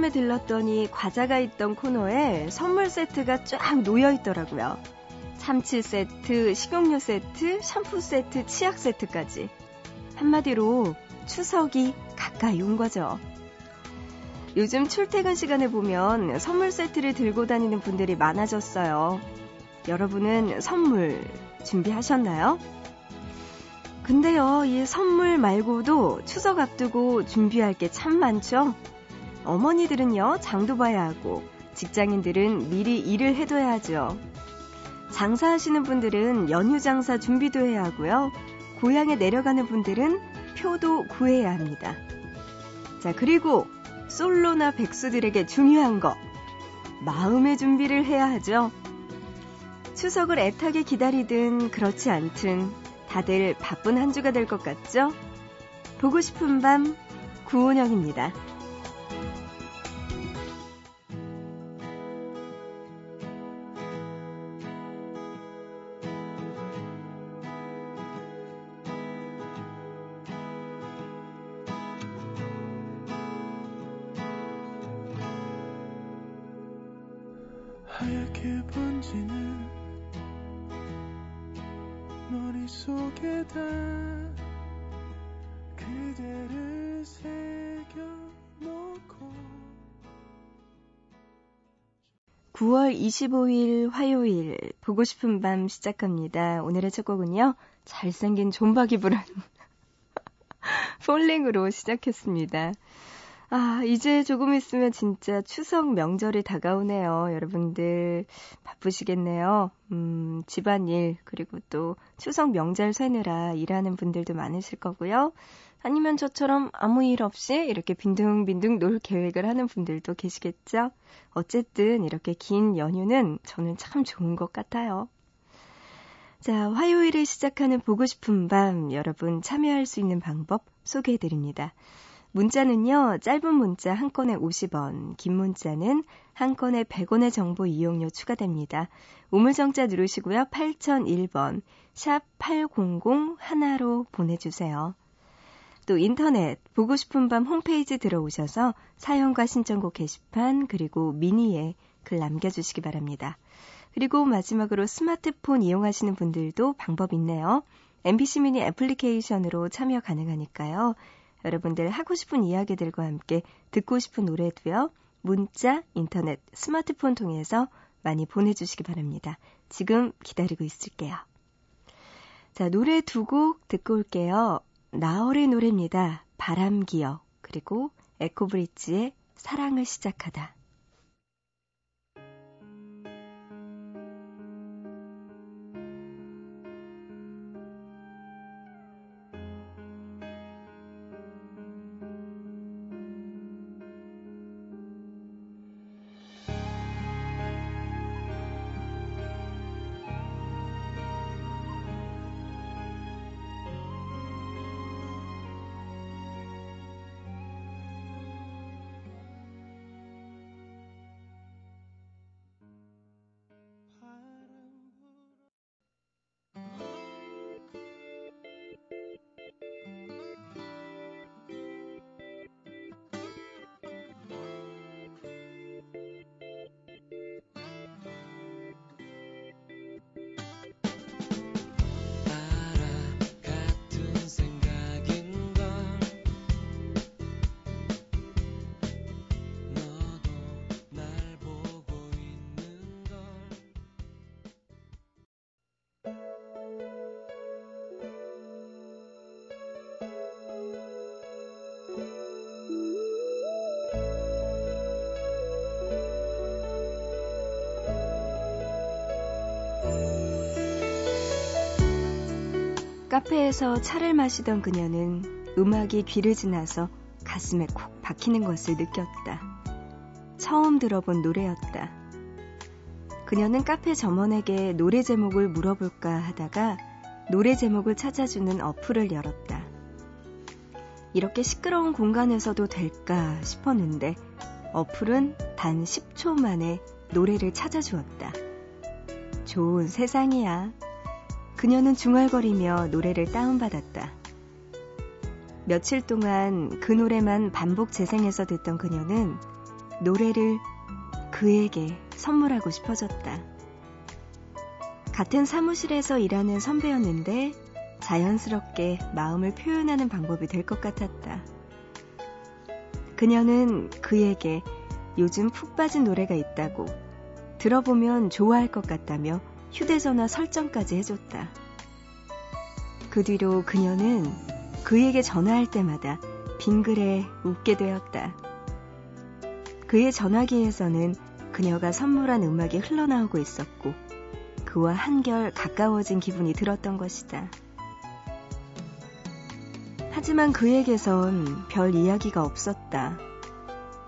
편의점에 들렀더니 과자가 있던 코너에 선물 세트가 쫙 놓여 있더라고요. 참치 세트, 식용유 세트, 샴푸 세트, 치약 세트까지. 한마디로 추석이 가까이 온 거죠. 요즘 출퇴근 시간에 보면 선물 세트를 들고 다니는 분들이 많아졌어요. 여러분은 선물 준비하셨나요? 근데요, 이 선물 말고도 추석 앞두고 준비할 게 참 많죠? 어머니들은요, 장도 봐야 하고, 직장인들은 미리 일을 해둬야 하죠. 장사하시는 분들은 연휴 장사 준비도 해야 하고요. 고향에 내려가는 분들은 표도 구해야 합니다. 자, 그리고 솔로나 백수들에게 중요한 거. 마음의 준비를 해야 하죠. 추석을 애타게 기다리든 그렇지 않든 다들 바쁜 한 주가 될 것 같죠? 보고 싶은 밤 구은영입니다. 9월 25일 화요일 보고 싶은 밤 시작합니다. 오늘의 첫 곡은요. 잘생긴 존박이 부른 폴링으로 시작했습니다. 아, 이제 조금 있으면 진짜 추석 명절이 다가오네요. 여러분들 바쁘시겠네요. 음, 집안일, 그리고 또 추석 명절 세느라 일하는 분들도 많으실 거고요. 아니면 저처럼 아무 일 없이 이렇게 빈둥빈둥 놀 계획을 하는 분들도 계시겠죠? 어쨌든 이렇게 긴 연휴는 저는 참 좋은 것 같아요. 자, 화요일에 시작하는 보고 싶은 밤 여러분 참여할 수 있는 방법 소개해 드립니다. 문자는요, 짧은 문자 한 건에 50원, 긴 문자는 한 건에 100원의 정보 이용료 추가됩니다. 우물정자 누르시고요, 8001번, 샵 800 하나로 보내주세요. 또 인터넷, 보고 싶은 밤 홈페이지 들어오셔서 사연과 신청곡 게시판, 그리고 미니에 글 남겨주시기 바랍니다. 그리고 마지막으로 스마트폰 이용하시는 분들도 방법 있네요. MBC 미니 애플리케이션으로 참여 가능하니까요. 여러분들 하고 싶은 이야기들과 함께 듣고 싶은 노래도요. 문자, 인터넷, 스마트폰 통해서 많이 보내주시기 바랍니다. 지금 기다리고 있을게요. 자, 노래 두 곡 듣고 올게요. 나얼의 노래입니다. 바람기억. 그리고 에코브리지의 사랑을 시작하다. 카페에서 차를 마시던 그녀는 음악이 귀를 지나서 가슴에 콕 박히는 것을 느꼈다. 처음 들어본 노래였다. 그녀는 카페 점원에게 노래 제목을 물어볼까 하다가 노래 제목을 찾아주는 어플을 열었다. 이렇게 시끄러운 공간에서도 될까 싶었는데 어플은 단 10초 만에 노래를 찾아주었다. 좋은 세상이야. 그녀는 중얼거리며 노래를 다운받았다. 며칠 동안 그 노래만 반복 재생해서 듣던 그녀는 노래를 그에게 선물하고 싶어졌다. 같은 사무실에서 일하는 선배였는데 자연스럽게 마음을 표현하는 방법이 될 것 같았다. 그녀는 그에게 요즘 푹 빠진 노래가 있다고 들어보면 좋아할 것 같다며 휴대전화 설정까지 해줬다. 그 뒤로 그녀는 그에게 전화할 때마다 빙그레 웃게 되었다. 그의 전화기에서는 그녀가 선물한 음악이 흘러나오고 있었고, 그와 한결 가까워진 기분이 들었던 것이다. 하지만 그에게선 별 이야기가 없었다.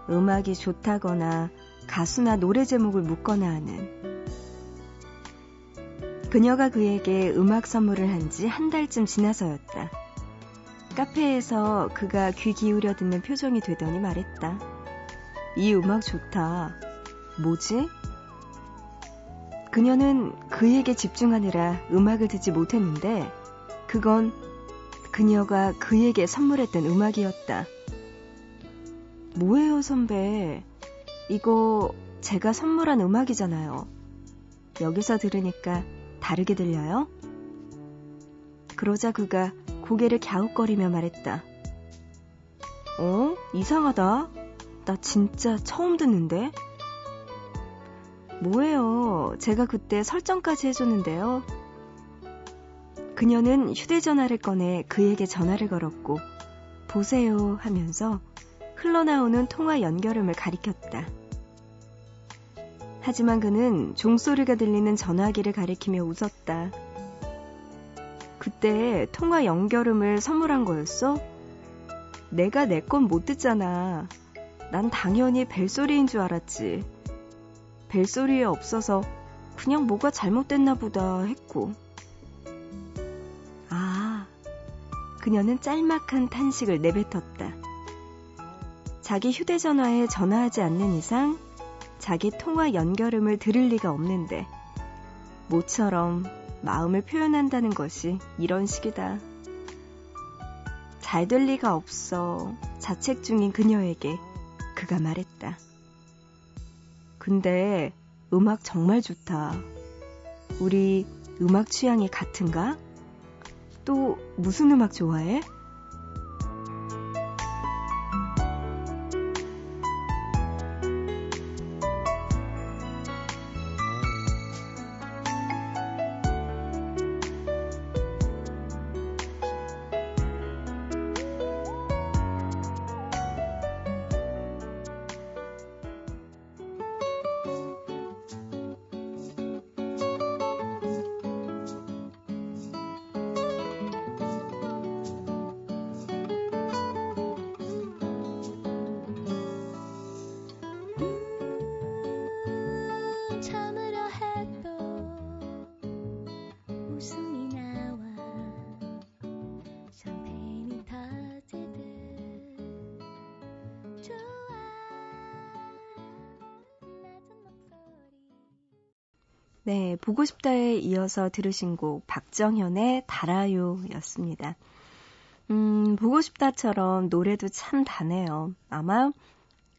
음악이 좋다거나 가수나 노래 제목을 묻거나 하는. 그녀가 그에게 음악 선물을 한 지 한 달쯤 지나서였다. 카페에서 그가 귀 기울여 듣는 표정이 되더니 말했다. 이 음악 좋다. 뭐지? 그녀는 그에게 집중하느라 음악을 듣지 못했는데 그건 그녀가 그에게 선물했던 음악이었다. 뭐예요, 선배? 이거 제가 선물한 음악이잖아요. 여기서 들으니까 다르게 들려요? 그러자 그가 고개를 갸웃거리며 말했다. 어? 이상하다. 나 진짜 처음 듣는데? 뭐예요? 제가 그때 설정까지 해줬는데요. 그녀는 휴대전화를 꺼내 그에게 전화를 걸었고, 보세요 하면서 흘러나오는 통화 연결음을 가리켰다. 하지만 그는 종소리가 들리는 전화기를 가리키며 웃었다. 그때 통화 연결음을 선물한 거였어? 내가 내 건 못 듣잖아. 난 당연히 벨소리인 줄 알았지. 벨소리에 없어서 그냥 뭐가 잘못됐나 보다 했고. 아, 그녀는 짤막한 탄식을 내뱉었다. 자기 휴대전화에 전화하지 않는 이상 자기 통화 연결음을 들을 리가 없는데 모처럼 마음을 표현한다는 것이 이런 식이다. 잘 될 리가 없어 자책 중인 그녀에게 그가 말했다. 근데 음악 정말 좋다. 우리 음악 취향이 같은가? 또 무슨 음악 좋아해? 네, 보고 싶다에 이어서 들으신 곡 박정현의 달아요 였습니다. 음, 보고 싶다처럼 노래도 참 다네요. 아마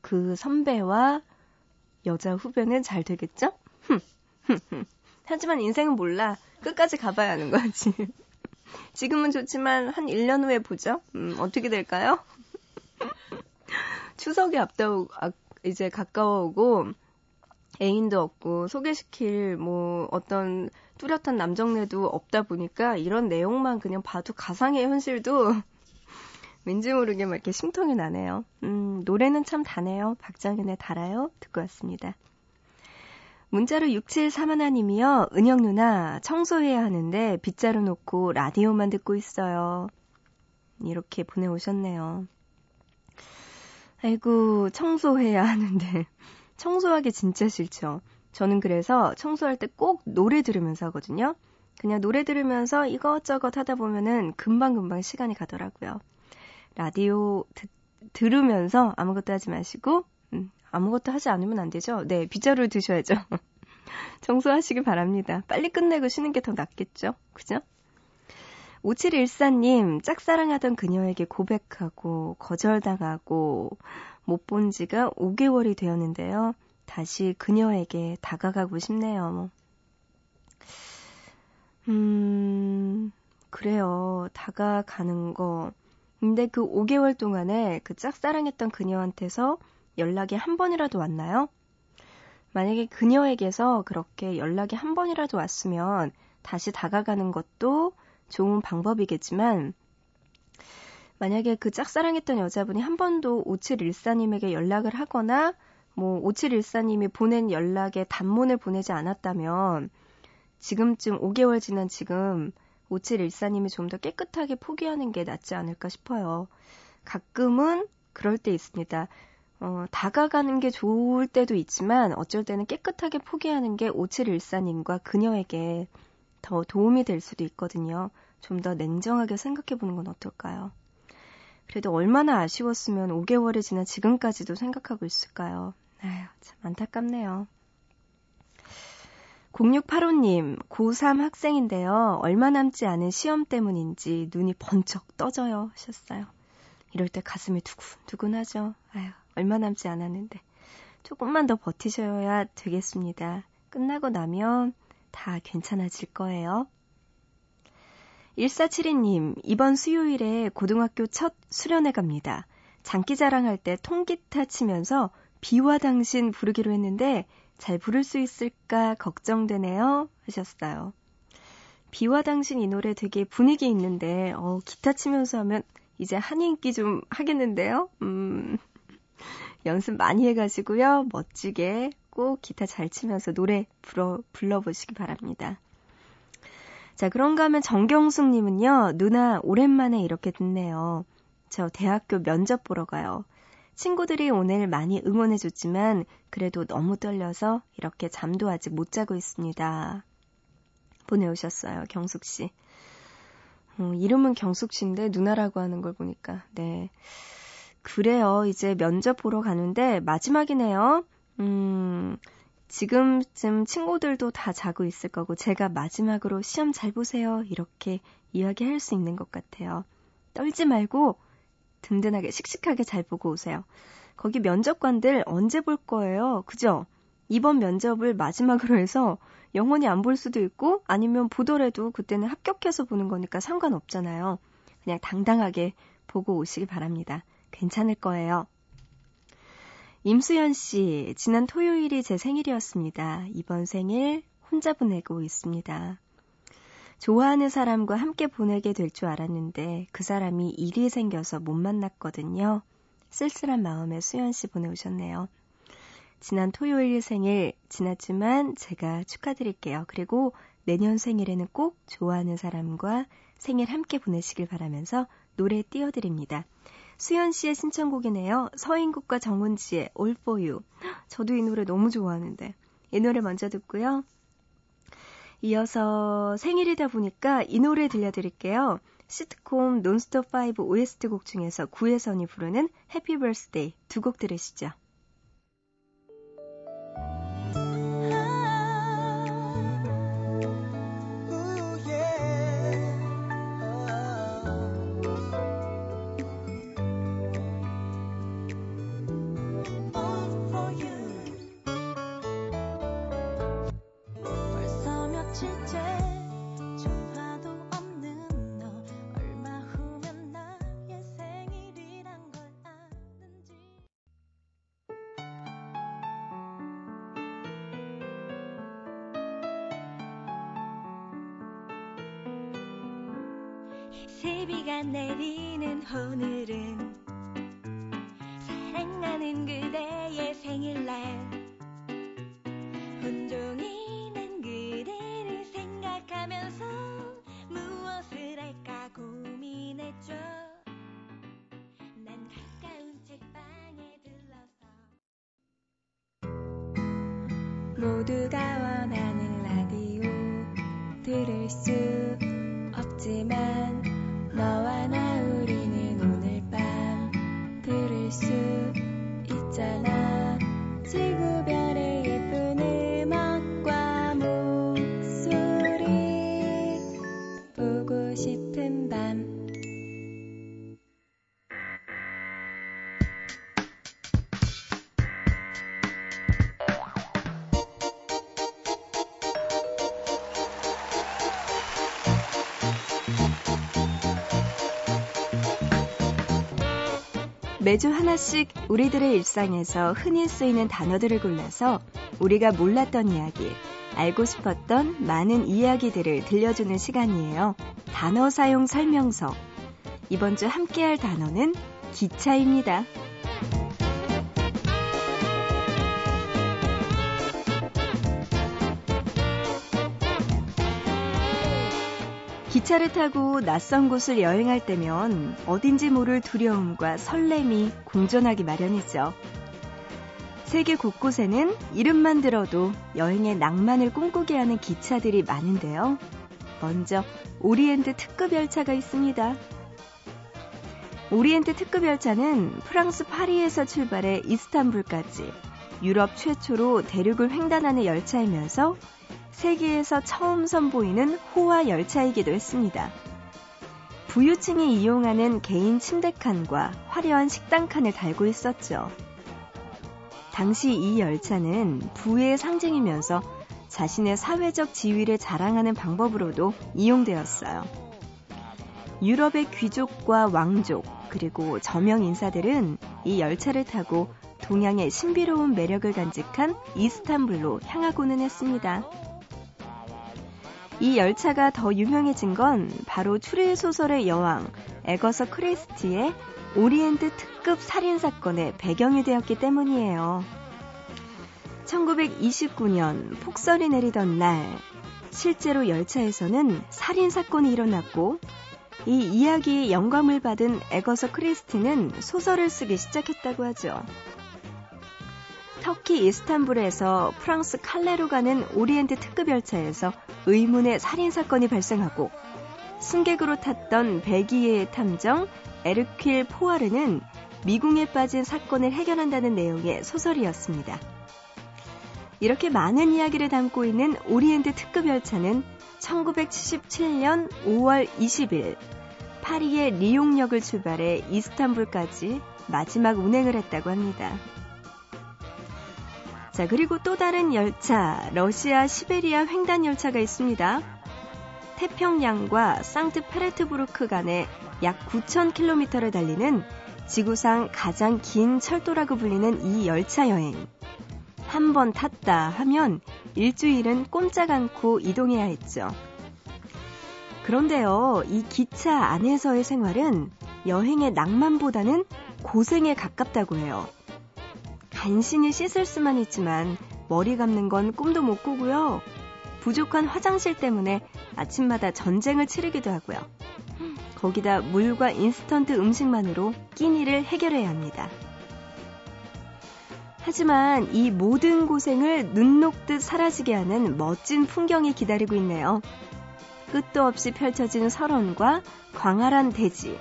그 선배와 여자 후배는 잘 되겠죠? 하지만 인생은 몰라. 끝까지 가봐야 하는 거지. 지금은 좋지만 한 1년 후에 보죠. 음, 어떻게 될까요? 추석이 앞다오, 아, 이제 가까워오고, 애인도 없고 소개시킬 뭐 어떤 뚜렷한 남정네도 없다 보니까 이런 내용만 그냥 봐도 가상의 현실도 왠지 모르게 막 이렇게 심통이 나네요. 음, 노래는 참 다네요. 박정현의 달아요. 듣고 왔습니다. 문자로 6731님이요. 은영 누나 청소해야 하는데 빗자루 놓고 라디오만 듣고 있어요. 이렇게 보내오셨네요. 아이고 청소해야 하는데 청소하기 진짜 싫죠. 저는 그래서 청소할 때 꼭 노래 들으면서 하거든요. 그냥 노래 들으면서 이것저것 하다 보면은 금방금방 시간이 가더라고요. 라디오 드, 들으면서 아무것도 하지 마시고, 음, 아무것도 하지 않으면 안 되죠? 네, 빗자루를 드셔야죠. 청소하시길 바랍니다. 빨리 끝내고 쉬는 게 더 낫겠죠? 그죠? 5714님, 짝사랑하던 그녀에게 고백하고, 거절당하고, 못 본 지가 5개월이 되었는데요. 다시 그녀에게 다가가고 싶네요. 음, 그래요. 다가가는 거. 근데 그 5개월 동안에 그 짝사랑했던 그녀한테서 연락이 한 번이라도 왔나요? 만약에 그녀에게서 그렇게 연락이 한 번이라도 왔으면 다시 다가가는 것도 좋은 방법이겠지만, 만약에 그 짝사랑했던 여자분이 한 번도 5714님에게 연락을 하거나, 뭐, 5714님이 보낸 연락에 단문을 보내지 않았다면, 지금쯤 5개월 지난 지금 5714님이 좀 더 깨끗하게 포기하는 게 낫지 않을까 싶어요. 가끔은 그럴 때 있습니다. 어, 다가가는 게 좋을 때도 있지만 어쩔 때는 깨끗하게 포기하는 게 5714님과 그녀에게 더 도움이 될 수도 있거든요. 좀 더 냉정하게 생각해 보는 건 어떨까요? 그래도 얼마나 아쉬웠으면 5개월이 지난 지금까지도 생각하고 있을까요? 아휴, 참 안타깝네요. 0685님, 고3 학생인데요. 얼마 남지 않은 시험 때문인지 눈이 번쩍 떠져요. 하셨어요. 이럴 때 가슴이 두근두근하죠. 아휴, 얼마 남지 않았는데. 조금만 더 버티셔야 되겠습니다. 끝나고 나면 다 괜찮아질 거예요. 1472님, 이번 수요일에 고등학교 첫 수련회 갑니다. 장기 자랑할 때 통기타 치면서 비와 당신 부르기로 했는데 잘 부를 수 있을까 걱정되네요. 하셨어요. 비와 당신 이 노래 되게 분위기 있는데, 어, 기타 치면서 하면 이제 한이 인기 좀 하겠는데요? 음, 연습 많이 해가지고요. 멋지게 꼭 기타 잘 치면서 노래 불러, 불러보시기 바랍니다. 자, 그런가 하면 정경숙 님은요, 누나, 오랜만에 이렇게 듣네요. 저 대학교 면접 보러 가요. 친구들이 오늘 많이 응원해 줬지만, 그래도 너무 떨려서 이렇게 잠도 아직 못 자고 있습니다. 보내오셨어요, 경숙 씨. 어, 이름은 경숙 씨인데, 누나라고 하는 걸 보니까, 네. 그래요. 이제 면접 보러 가는데, 마지막이네요. 음, 지금쯤 친구들도 다 자고 있을 거고 제가 마지막으로 시험 잘 보세요. 이렇게 이야기할 수 있는 것 같아요. 떨지 말고 든든하게 씩씩하게 잘 보고 오세요. 거기 면접관들 언제 볼 거예요? 그죠? 이번 면접을 마지막으로 해서 영원히 안 볼 수도 있고 아니면 보더라도 그때는 합격해서 보는 거니까 상관없잖아요. 그냥 당당하게 보고 오시기 바랍니다. 괜찮을 거예요. 임수연 씨, 지난 토요일이 제 생일이었습니다. 이번 생일 혼자 보내고 있습니다. 좋아하는 사람과 함께 보내게 될 줄 알았는데 그 사람이 일이 생겨서 못 만났거든요. 쓸쓸한 마음에 수연 씨 보내오셨네요. 지난 토요일 생일 지났지만 제가 축하드릴게요. 그리고 내년 생일에는 꼭 좋아하는 사람과 생일 함께 보내시길 바라면서 노래 띄워드립니다. 수현 씨의 신청곡이네요. 서인국과 정은지의 All For You. 저도 이 노래 너무 좋아하는데. 이 노래 먼저 듣고요. 이어서 생일이다 보니까 이 노래 들려드릴게요. 시트콤 논스톱 5 OST 곡 중에서 구혜선이 부르는 Happy Birthday 두 곡 들으시죠. 새비가 내리는 오늘은 사랑하는 그대의 생일날. 난 그대를 생각하면서 무엇을 할까 고민했죠. 난 가까운 책방에 들러서. 모두가 원하는 라디오 들을 수 없지만 매주 하나씩 우리들의 일상에서 흔히 쓰이는 단어들을 골라서 우리가 몰랐던 이야기, 알고 싶었던 많은 이야기들을 들려주는 시간이에요. 단어 사용 설명서. 이번 주 함께할 단어는 기차입니다. 기차를 타고 낯선 곳을 여행할 때면 어딘지 모를 두려움과 설렘이 공존하기 마련이죠. 세계 곳곳에는 이름만 들어도 여행의 낭만을 꿈꾸게 하는 기차들이 많은데요. 먼저 오리엔트 특급 열차가 있습니다. 오리엔트 특급 열차는 프랑스 파리에서 출발해 이스탄불까지 유럽 최초로 대륙을 횡단하는 열차이면서 세계에서 처음 선보이는 호화 열차이기도 했습니다. 부유층이 이용하는 개인 침대칸과 화려한 식당칸을 달고 있었죠. 당시 이 열차는 부의 상징이면서 자신의 사회적 지위를 자랑하는 방법으로도 이용되었어요. 유럽의 귀족과 왕족, 그리고 저명 인사들은 이 열차를 타고 동양의 신비로운 매력을 간직한 이스탄불로 향하고는 했습니다. 이 열차가 더 유명해진 건 바로 추리의 소설의 여왕 에거서 크리스티의 오리엔트 특급 살인 사건의 배경이 되었기 때문이에요. 1929년 폭설이 내리던 날 실제로 열차에서는 살인 사건이 일어났고 이 이야기의 영감을 받은 애거서 크리스티는 소설을 쓰기 시작했다고 하죠. 터키 이스탄불에서 프랑스 칼레로 가는 오리엔트 특급 열차에서 의문의 살인 사건이 발생하고 승객으로 탔던 벨기에의 탐정 에르퀼 포아르는 미궁에 빠진 사건을 해결한다는 내용의 소설이었습니다. 이렇게 많은 이야기를 담고 있는 오리엔트 특급 열차는 1977년 5월 20일 파리의 리용역을 출발해 이스탄불까지 마지막 운행을 했다고 합니다. 자, 그리고 또 다른 열차, 러시아 시베리아 횡단 열차가 있습니다. 태평양과 상트페레트부르크 간에 약 9,000km를 달리는 지구상 가장 긴 철도라고 불리는 이 열차 여행. 한 번 탔다 하면 일주일은 꼼짝 않고 이동해야 했죠. 그런데요, 이 기차 안에서의 생활은 여행의 낭만보다는 고생에 가깝다고 해요. 간신히 씻을 수만 있지만 머리 감는 건 꿈도 못 꾸고요. 부족한 화장실 때문에 아침마다 전쟁을 치르기도 하고요. 거기다 물과 인스턴트 음식만으로 끼니를 해결해야 합니다. 하지만 이 모든 고생을 눈 녹듯 사라지게 하는 멋진 풍경이 기다리고 있네요. 끝도 없이 펼쳐진 설원과 광활한 대지,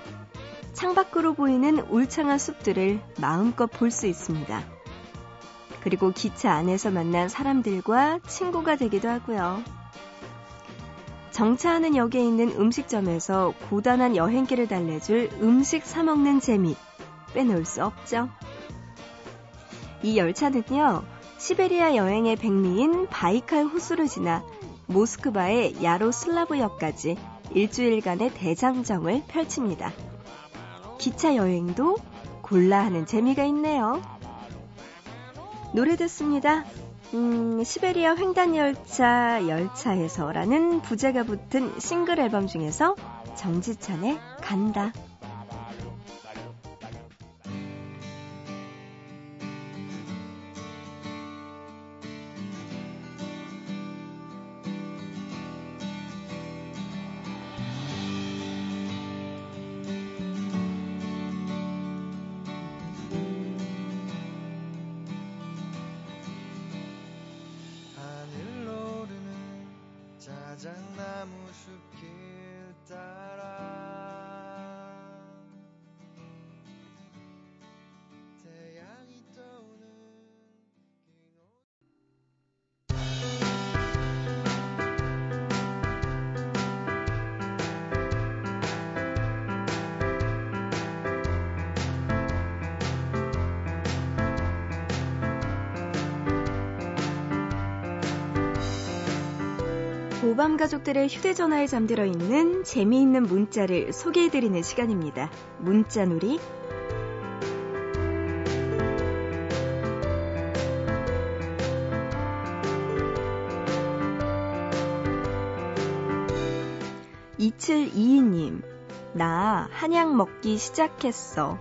창밖으로 보이는 울창한 숲들을 마음껏 볼 수 있습니다. 그리고 기차 안에서 만난 사람들과 친구가 되기도 하고요. 정차하는 역에 있는 음식점에서 고단한 여행길을 달래줄 음식 사먹는 재미 빼놓을 수 없죠. 이 열차는요, 시베리아 여행의 백미인 바이칼 호수를 지나 모스크바의 야로슬라브역까지 일주일간의 대장정을 펼칩니다. 기차 여행도 골라 하는 재미가 있네요. 노래 듣습니다. 음, 시베리아 횡단열차 열차에서라는 부제가 붙은 싱글 앨범 중에서 정지찬의 간다. 오밤 가족들의 휴대전화에 잠들어 있는 재미있는 문자를 소개해드리는 시간입니다. 문자놀이 2722님, 나 한약 먹기 시작했어.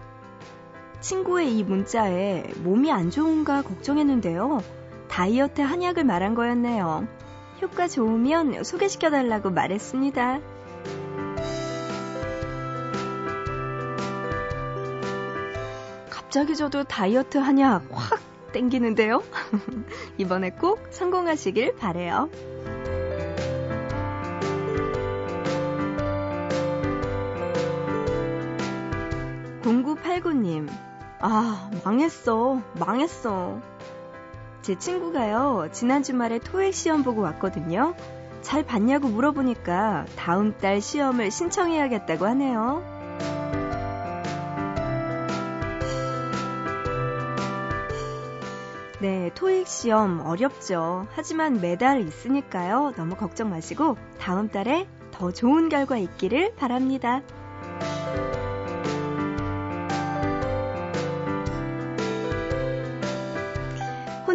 친구의 이 문자에 몸이 안 좋은가 걱정했는데요. 다이어트 한약을 말한 거였네요. 효과 좋으면 소개시켜달라고 말했습니다. 갑자기 저도 다이어트 한약 확 땡기는데요. 이번에 꼭 성공하시길 바래요. 0989님, 아, 망했어. 망했어. 제 친구가요, 지난 주말에 토익 시험 보고 왔거든요. 잘 봤냐고 물어보니까 다음 달 시험을 신청해야겠다고 하네요. 네, 토익 시험 어렵죠. 하지만 매달 있으니까요. 너무 걱정 마시고 다음 달에 더 좋은 결과 있기를 바랍니다.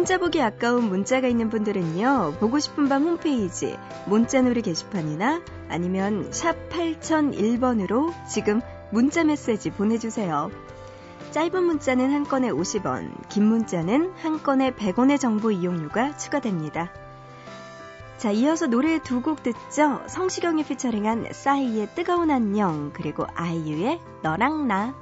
혼자 보기 아까운 문자가 있는 분들은요, 보고 싶은 밤 홈페이지, 문자놀이 게시판이나 아니면 샵 8001번으로 지금 문자 메시지 보내주세요. 짧은 문자는 한 건에 50원, 긴 문자는 한 건에 100원의 정보 이용료가 추가됩니다. 자, 이어서 노래 두 곡 듣죠? 성시경이 피처링한 싸이의 뜨거운 안녕, 그리고 아이유의 너랑 나.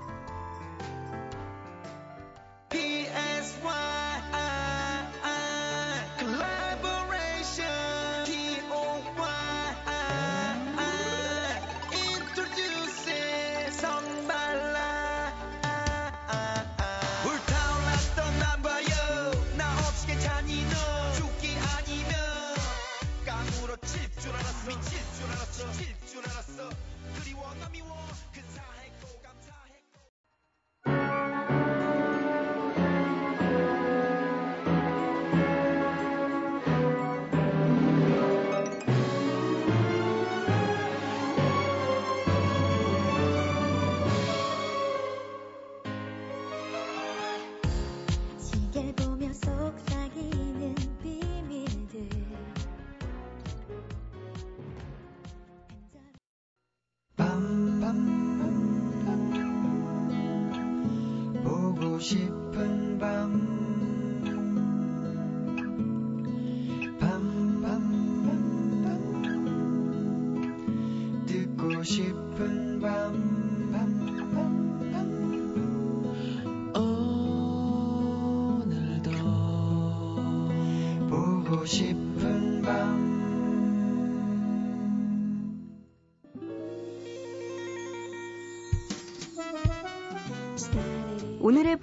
싶은 밤, 밤,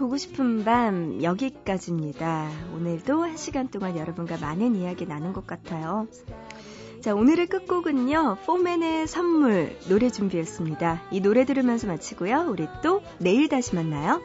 보고 싶은 밤 여기까지입니다. 오늘도 한 시간 동안 여러분과 많은 이야기 나눈 것 같아요. 자, 오늘의 끝곡은요, 포맨의 선물 노래 준비했습니다. 이 노래 들으면서 마치고요. 우리 또 내일 다시 만나요.